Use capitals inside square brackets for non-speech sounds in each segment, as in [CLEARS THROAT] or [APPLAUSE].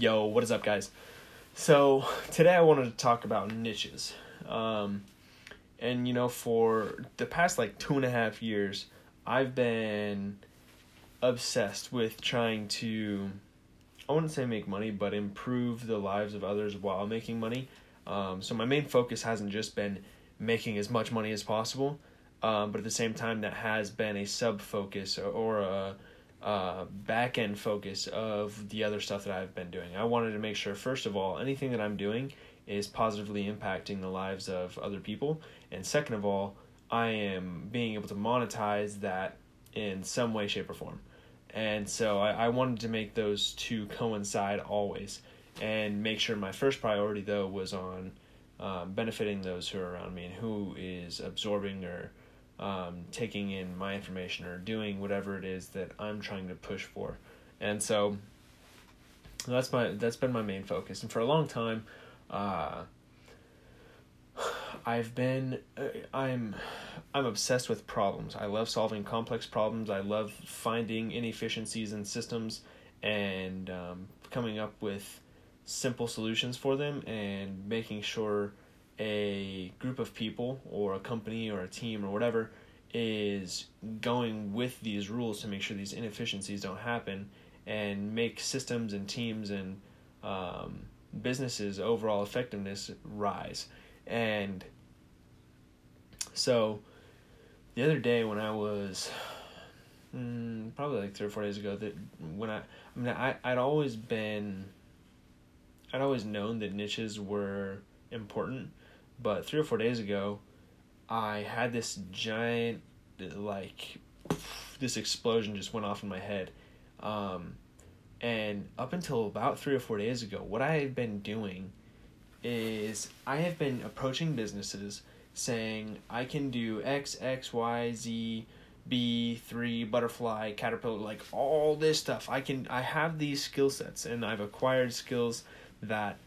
Yo, what is up, guys? So, today I wanted to talk about niches. Um, and, you know, for the past like two and a half years, I've been obsessed with trying to, I wouldn't say make money, but improve the lives of others while making money. Um, so, my main focus hasn't just been making as much money as possible, um, but at the same time, that has been a sub focus or a uh, back end focus of the other stuff that I've been doing. I wanted to make sure, first of all, anything that I'm doing is positively impacting the lives of other people. And second of all, I am being able to monetize that in some way, shape, or form. And so I, I wanted to make those two coincide always and make sure my first priority, though, was on um, benefiting those who are around me and who is absorbing or um, taking in my information or doing whatever it is that I'm trying to push for. And so that's my that's been my main focus. And for a long time, uh, I've been uh, I'm I'm obsessed with problems. I love solving complex problems. I love finding inefficiencies in systems and um, coming up with simple solutions for them and making sure a group of people or a company or a team or whatever is going with these rules to make sure these inefficiencies don't happen and make systems and teams and um, businesses overall effectiveness rise. And so the other day when i was mm, probably like three or four days ago that when i i mean i i'd always been i'd always known that niches were important but three or four days ago, I had this giant, like, this explosion just went off in my head. Um, and up until about three or four days ago, what I had been doing is I have been approaching businesses saying I can do X, X, Y, Z, B, three, butterfly, caterpillar, like all this stuff. I can I have these skill sets and I've acquired skills that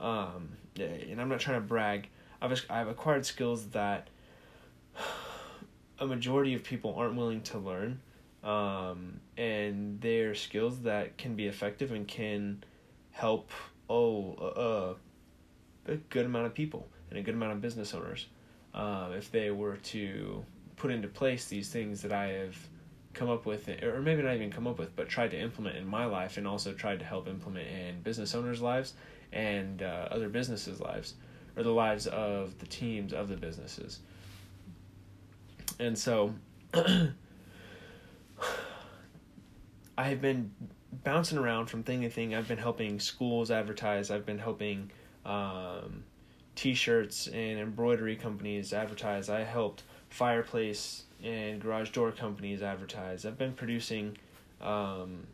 um and I'm not trying to brag, I've I've acquired skills that a majority of people aren't willing to learn, um, and they're skills that can be effective and can help oh uh, a good amount of people and a good amount of business owners. Uh, if they were to put into place these things that I have come up with, or maybe not even come up with, but tried to implement in my life, and also tried to help implement in business owners' lives and uh, other businesses' lives or the lives of the teams of the businesses. And so [CLEARS THROAT] I have been bouncing around from thing to thing. I've been helping schools advertise. I've been helping um, t-shirts and embroidery companies advertise. I helped fireplace and garage door companies advertise. I've been producing um,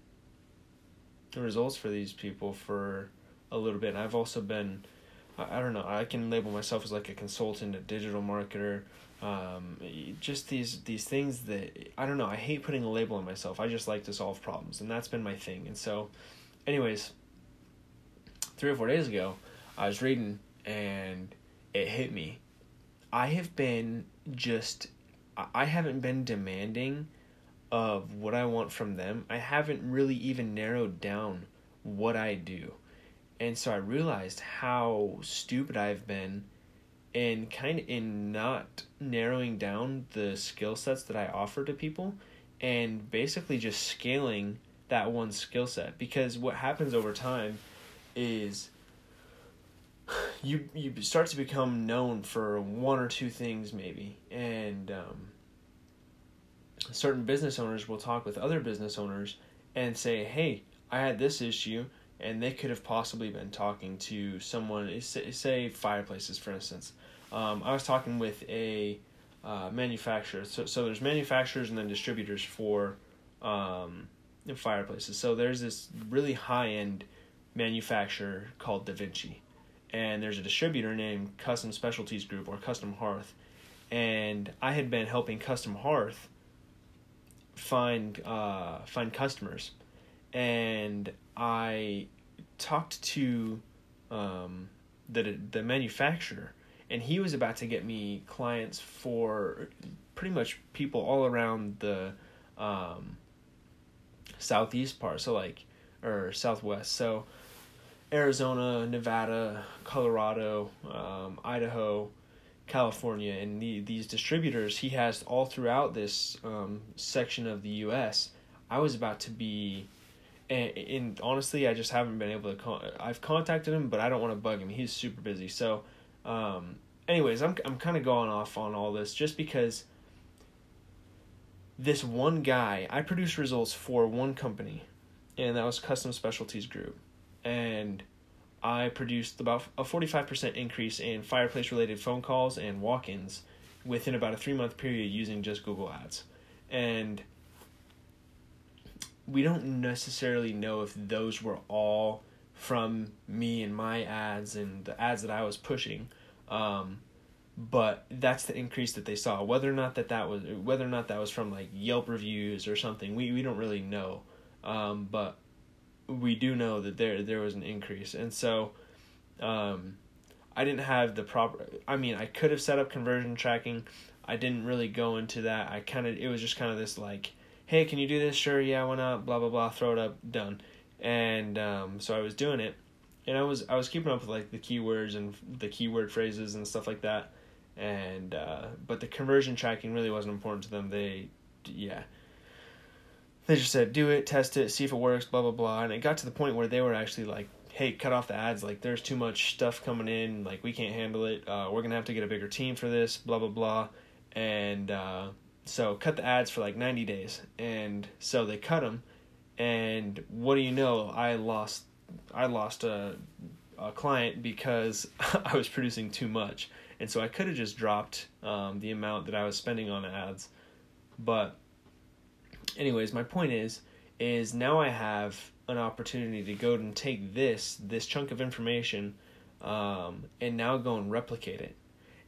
results for these people for a little bit. And I've also been I, I don't know. I can label myself as like a consultant, a digital marketer. Um, just these these things that I don't know. I hate putting a label on myself. I just like to solve problems, and that's been my thing. And so, anyways, three or four days ago, I was reading and it hit me. I have been just I haven't been demanding of what I want from them. I haven't really even narrowed down what I do. And so I realized how stupid I've been in kind of in not narrowing down the skill sets that I offer to people and basically just scaling that one skill set. Because what happens over time is [SIGHS] you you start to become known for one or two things maybe. And um, certain business owners will talk with other business owners and say hey i had this issue and they could have possibly been talking to someone, say fireplaces, for instance. Um, I was talking with a uh, manufacturer. So, so there's manufacturers and then distributors for um, fireplaces. So there's this really high end manufacturer called Da Vinci, and there's a distributor named Custom Specialties Group or Custom Hearth, and I had been helping Custom Hearth find uh, find customers, and I talked to um, the the manufacturer, and he was about to get me clients for pretty much people all around the um, southeast part, so like or southwest. So Arizona, Nevada, Colorado, um, Idaho, California, and the, these distributors he has all throughout this um, section of the U.S. I was about to be, and, and honestly, I just haven't been able to. Con- I've contacted him, but I don't want to bug him. He's super busy. So, um, anyways, I'm I'm kind of going off on all this just because this one guy, I produced results for one company, and that was Custom Specialties Group, and I produced about a forty five percent increase in fireplace related phone calls and walk ins within about a three month period using just Google Ads, and we don't necessarily know if those were all from me and my ads and the ads that I was pushing. Um, but that's the increase that they saw. Whether or not that that was whether or not that was from like Yelp reviews or something, we we don't really know. Um, but we do know that there there was an increase, and so um, I didn't have the proper. I mean, I could have set up conversion tracking. I didn't really go into that. I kind of it was just kind of this like, hey, can you do this? Sure, yeah, why not? Blah blah blah. Throw it up, done. And um, so I was doing it, and I was I was keeping up with like the keywords and the keyword phrases and stuff like that and uh, but the conversion tracking really wasn't important to them. They, yeah, they just said do it, test it, see if it works, blah blah blah, and it got to the point where they were actually like, hey, cut off the ads. Like, there's too much stuff coming in. Like, we can't handle it. Uh, we're gonna have to get a bigger team for this. Blah blah blah, and uh, so cut the ads for like ninety days, and so they cut them, and what do you know? I lost, I lost a, a client because [LAUGHS] I was producing too much and so I could have just dropped um, the amount that I was spending on ads, but anyways, my point is, is now I have an opportunity to go and take this this chunk of information, um, and now go and replicate it.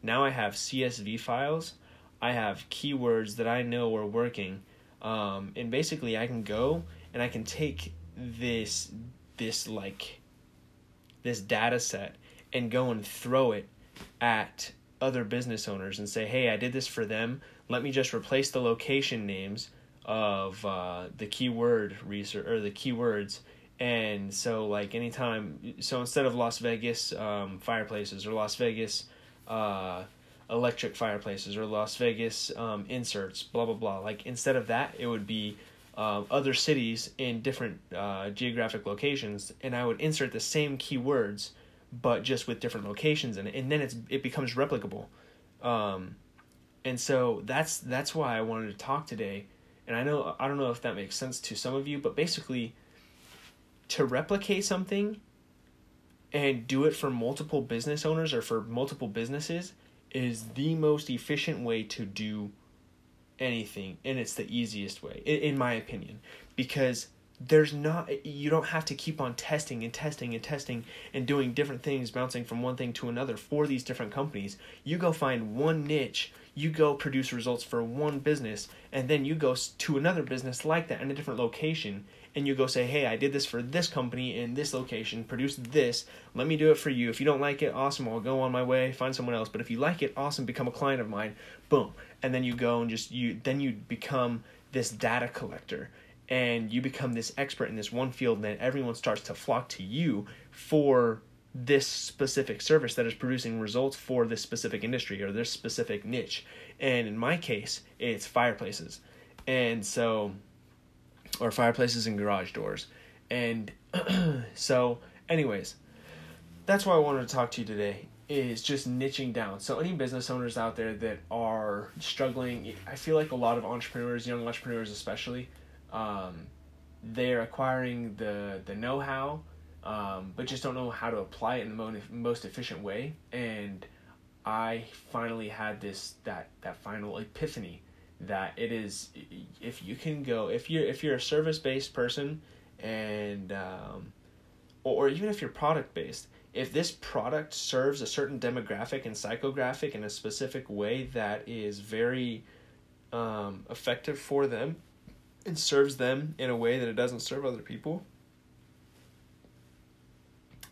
Now I have CSV files, I have keywords that I know are working, um, and basically I can go and I can take this this like this data set and go and throw it at other business owners and say, hey, I did this for them. Let me just replace the location names of uh, the keyword research or the keywords. And so, like, anytime, so instead of Las Vegas um, fireplaces or Las Vegas uh, electric fireplaces or Las Vegas um, inserts, blah, blah, blah, like, instead of that, it would be uh, other cities in different uh, geographic locations, and I would insert the same keywords but just with different locations in it, and then it's it becomes replicable. Um, and so that's that's why I wanted to talk today. And I know I don't know if that makes sense to some of you, but basically, to replicate something and do it for multiple business owners or for multiple businesses is the most efficient way to do anything and it's the easiest way in, my opinion because there's not you don't have to keep on testing and testing and testing and doing different things bouncing from one thing to another for these different companies. You go find one niche you go produce results for one business and then you go to another business like that in a different location and you go say hey i did this for this company in this location produce this. Let me do it for you. If you don't like it awesome i'll go on my way find someone else. But if you like it awesome become a client of mine. Boom. And then you go and just you then you become this data collector. And you become this expert in this one field and then everyone starts to flock to you for this specific service that is producing results for this specific industry or this specific niche. And in my case it's fireplaces. And so or fireplaces and garage doors and [CLEARS THROAT] so anyways that's why i wanted to talk to you today is just niching down so any business owners out there that are struggling i feel like a lot of entrepreneurs young entrepreneurs especially um, they're acquiring the the know how, um, but just don't know how to apply it in the mo- most efficient way. And I finally had this that that final epiphany that it is if you can go if you're if you're a service based person and um, or, or even if you're product based if this product serves a certain demographic and psychographic in a specific way that is very um, effective for them and serves them in a way that it doesn't serve other people,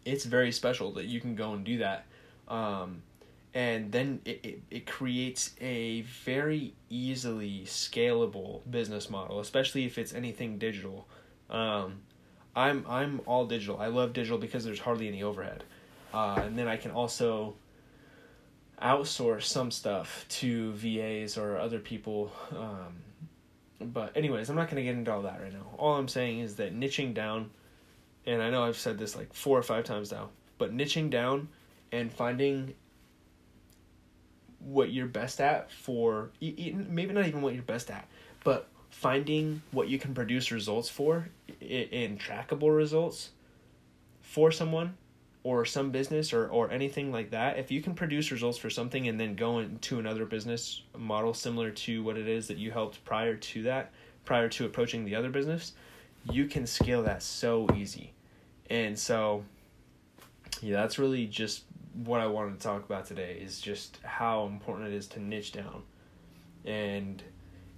it's very special that you can go and do that. Um, and then it, it, it creates a very easily scalable business model, especially if it's anything digital. Um, I'm I'm all digital. I love digital because there's hardly any overhead, uh, and then I can also outsource some stuff to VAs or other people. Um, but anyways, I'm not going to get into all that right now. All I'm saying is that niching down, and I know I've said this like four or five times now, but niching down and finding what you're best at for maybe not even what you're best at, but finding what you can produce results for in trackable results for someone or some business or, or anything like that, if you can produce results for something and then go into another business model similar to what it is that you helped prior to that, prior to approaching the other business, you can scale that so easy. And so, yeah, that's really just what I wanted to talk about today is just how important it is to niche down. And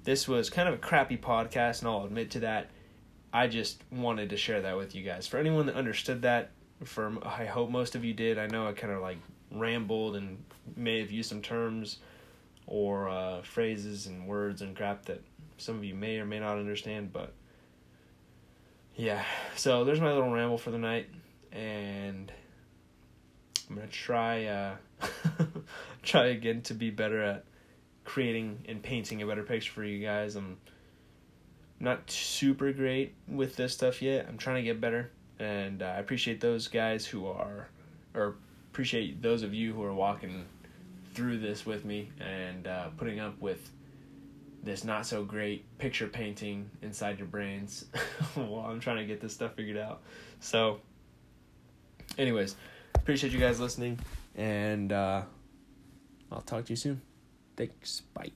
this was kind of a crappy podcast, and I'll admit to that. I just wanted to share that with you guys. For anyone that understood that, for I hope most of you did. I know I kind of like rambled and may have used some terms or uh, phrases and words and crap that some of you may or may not understand, but yeah. So there's my little ramble for the night, and I'm gonna try uh, [LAUGHS] try again to be better at creating and painting a better picture for you guys. I'm not super great with this stuff yet. I'm trying to get better and uh, I appreciate those guys who are, or appreciate those of you who are walking through this with me and uh, putting up with this not so great picture painting inside your brains [LAUGHS] while I'm trying to get this stuff figured out. So, anyways, appreciate you guys listening, and uh, I'll talk to you soon. Thanks. Bye.